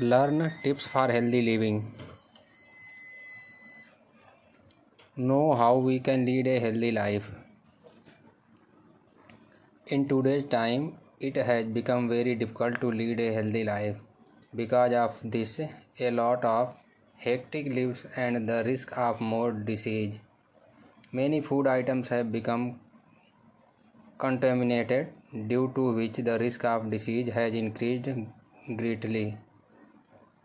Learn tips for healthy living. Know how we can lead a healthy life. In today's time, it has become very difficult to lead a healthy life. Because of this, a lot of hectic lives and the risk of more disease. Many food items have become contaminated, due to which the risk of disease has increased greatly.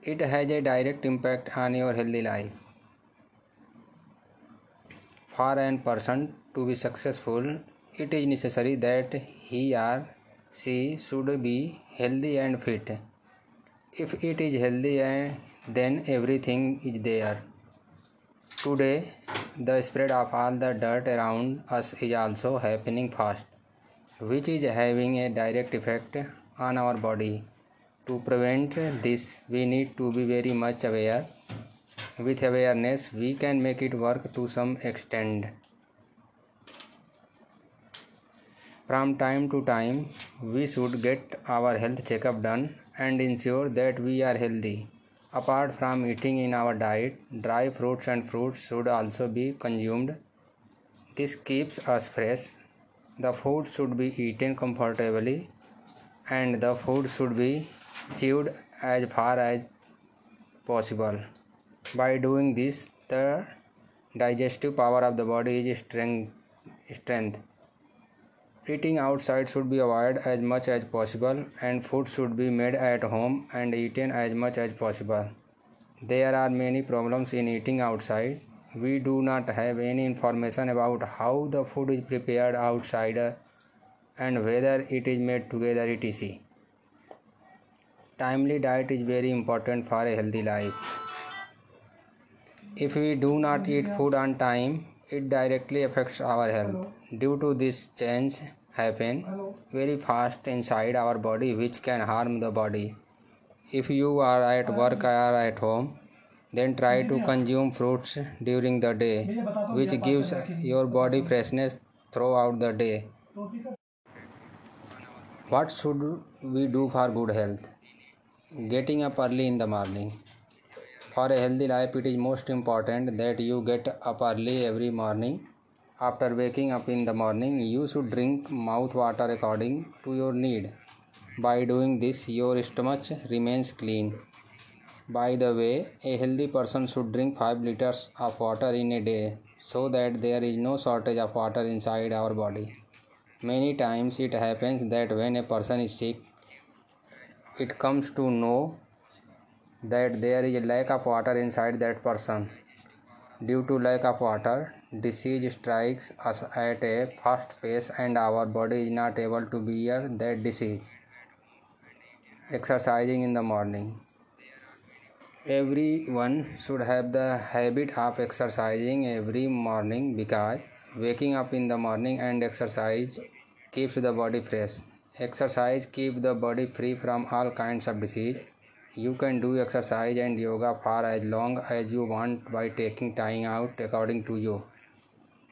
It has a direct impact on your healthy life for an person to be successful it is necessary that he or she should be healthy and fit if it is healthy and then everything is there today the spread of all the dirt around us is also happening fast which is having a direct effect on our body To prevent this, we need to be very much aware. With awareness, we can make it work to some extent. From time to time, we should get our health checkup done and ensure that we are healthy. Apart from eating in our diet, dry fruits and fruits should also be consumed. This keeps us fresh. The food should be eaten comfortably and the food should be chewed as far as possible. By doing this, the digestive power of the body is strength. Eating outside should be avoided as much as possible, and food should be made at home and eaten as much as possible. There are many problems in eating outside. We do not have any information about how the food is prepared outside and whether it is made together, etc. Timely diet is very important for a healthy life. If we do not eat food on time, it directly affects our health. Due to this, change happen very fast inside our body, which can harm the body. If you are at work or at home, then try to consume fruits during the day, which gives your body freshness throughout the day. What should we do for good health? Getting up early in the morning. For a healthy life, it is most important that you get up early every morning. After waking up in the morning, you should drink mouth water according to your need. By doing this, your stomach remains clean. By the way, a healthy person should drink 5 liters of water in a day so that there is no shortage of water inside our body. Many times it happens that when a person is sick, it comes to know that there is a lack of water inside that person. Due to lack of water, disease strikes us at a fast pace and our body is not able to bear that disease. Exercising in the morning. Everyone should have the habit of exercising every morning because waking up in the morning and exercise keeps the body fresh. Exercise keeps the body free from all kinds of disease. You can do exercise and yoga for as long as you want by taking time out according to you.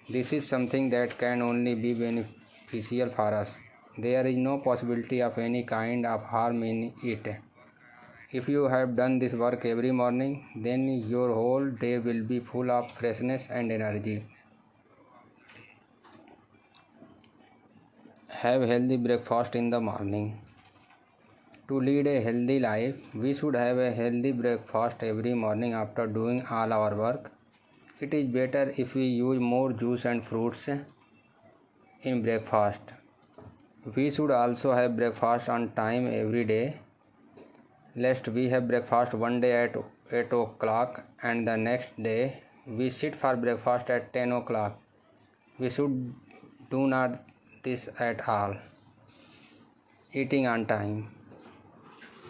This is something that can only be beneficial for us. There is no possibility of any kind of harm in it. If you have done this work every morning, then your whole day will be full of freshness and energy. Have healthy breakfast in the morning. To lead a healthy life, we should have a healthy breakfast every morning after doing all our work. It is better if we use more juice and fruits in breakfast. We should also have breakfast on time every day. Lest we have breakfast one day at 8 o'clock and the next day we sit for breakfast at 10 o'clock. We should do not this at all. Eating on time.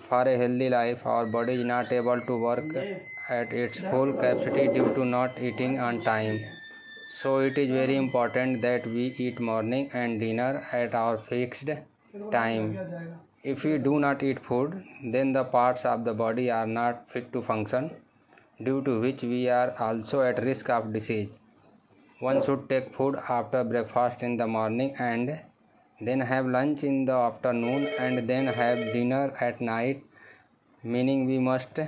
For a healthy life, our body is not able to work at its full capacity due to not eating on time. So it is very important that we eat morning and dinner at our fixed time. If we do not eat food, then the parts of the body are not fit to function, due to which we are also at risk of disease. One should take food after breakfast in the morning and then have lunch in the afternoon and then have dinner at night meaning we must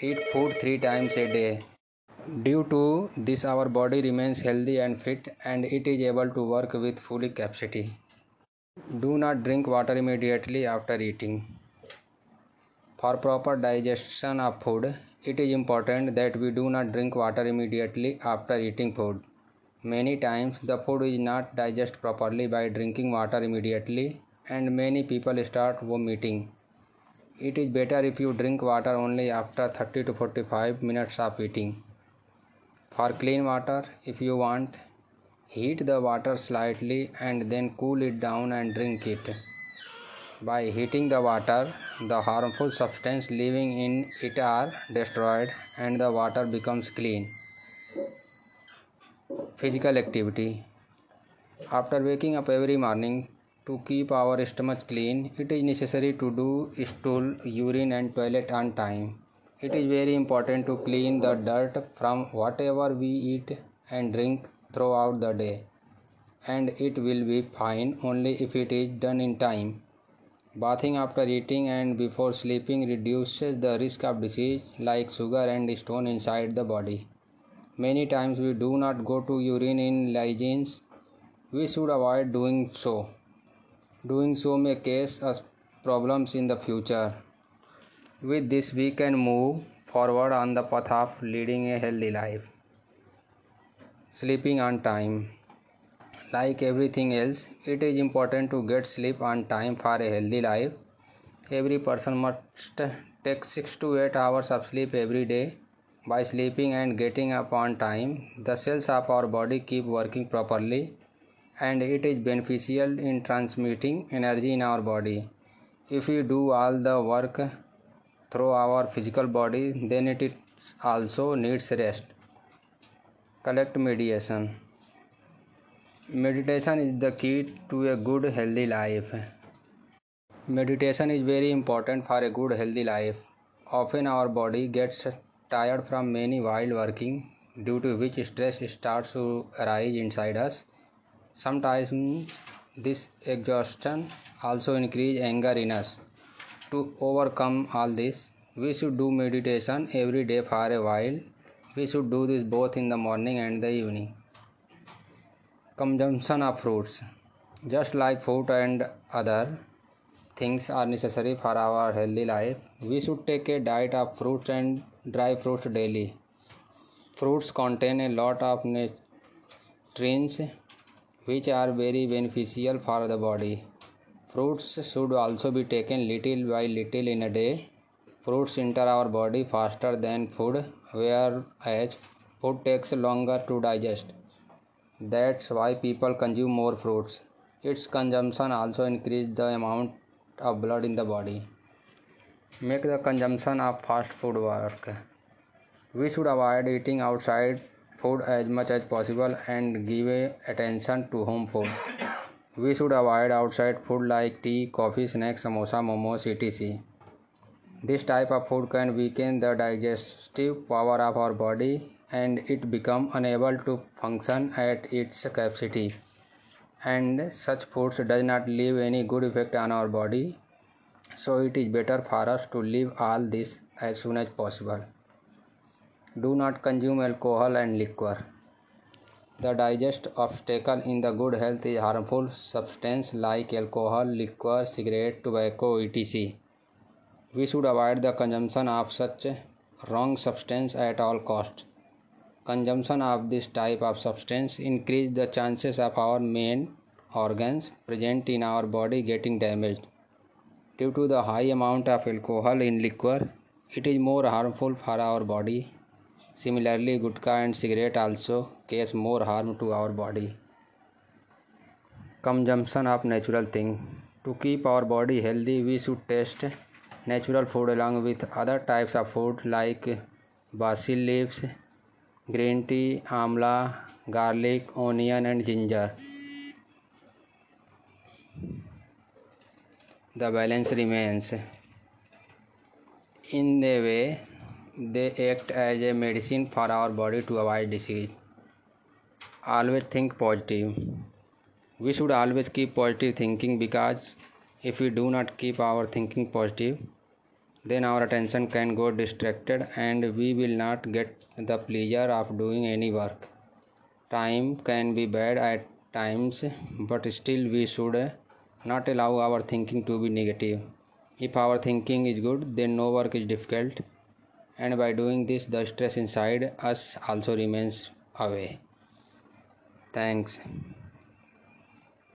eat food 3 times a day. Due to this, our body remains healthy and fit and it is able to work with full capacity. Do not drink water immediately after eating. For proper digestion of food, it is important that we do not drink water immediately after eating food. Many times, the food is not digested properly by drinking water immediately, and many people start vomiting. It is better if you drink water only after 30 to 45 minutes of eating. For clean water, if you want, heat the water slightly and then cool it down and drink it. By heating the water, the harmful substances living in it are destroyed and the water becomes clean. Physical activity After waking up every morning, to keep our stomach clean, it is necessary to do stool, urine, and toilet on time. It is very important to clean the dirt from whatever we eat and drink throughout the day, and it will be fine only if it is done in time. Bathing after eating and before sleeping reduces the risk of disease like sugar and stone inside the body. Many times we do not go to urine in lygines. We should avoid doing so. Doing so may cause us problems in the future. With this, we can move forward on the path of leading a healthy life. Sleeping on time. Like everything else, it is important to get sleep on time for a healthy life. Every person must take 6 to 8 hours of sleep every day. By sleeping and getting up on time, the cells of our body keep working properly and it is beneficial in transmitting energy in our body. If we do all the work through our physical body, then it also needs rest. Collect meditation. Meditation is the key to a good healthy life. Meditation is very important for a good healthy life. Often our body gets tired from many while working, due to which stress starts to arise inside us. Sometimes this exhaustion also increase anger in us. To overcome all this, we should do meditation every day for a while. We should do this both in the morning and the evening. Consumption of fruits. Just like food and other things are necessary for our healthy life, we should take a diet of fruits and dry fruits daily. Fruits contain a lot of nutrients which are very beneficial for the body fruits should also be taken little by little in a day fruits enter our body faster than food whereas food takes longer to digest that's why people consume more fruits its consumption also increase the amount of blood in the body Make the consumption of fast food work. We should avoid eating outside food as much as possible and give attention to home food. We should avoid outside food like tea, coffee, snacks, samosa, momos, etc. This type of food can weaken the digestive power of our body and it become unable to function at its capacity. And such foods does not leave any good effect on our body. So it is better for us to leave all this as soon as possible. Do not consume alcohol and liquor. The digest obstacle in the good health is harmful substance like alcohol, liquor, cigarette, tobacco, etc. We should avoid the consumption of such wrong substance at all cost. Consumption of this type of substance increase the chances of our main organs present in our body getting damaged. Due to the high amount of alcohol in liquor, it is more harmful for our body Similarly, gutka and cigarette also cause more harm to our body. Consumption of natural thing. To keep our body healthy, we should taste natural food along with other types of food like basil leaves, green tea, amla, garlic, onion, and ginger. The balance remains. In the way, they act as a medicine for our body to avoid disease. Always think positive. We should always keep positive thinking because if we do not keep our thinking positive, then our attention can go distracted and we will not get the pleasure of doing any work. Time can be bad at times, but still we should not allow our thinking to be negative. If our thinking is good, then no work is difficult, and by doing this, the stress inside us also remains away. Thanks.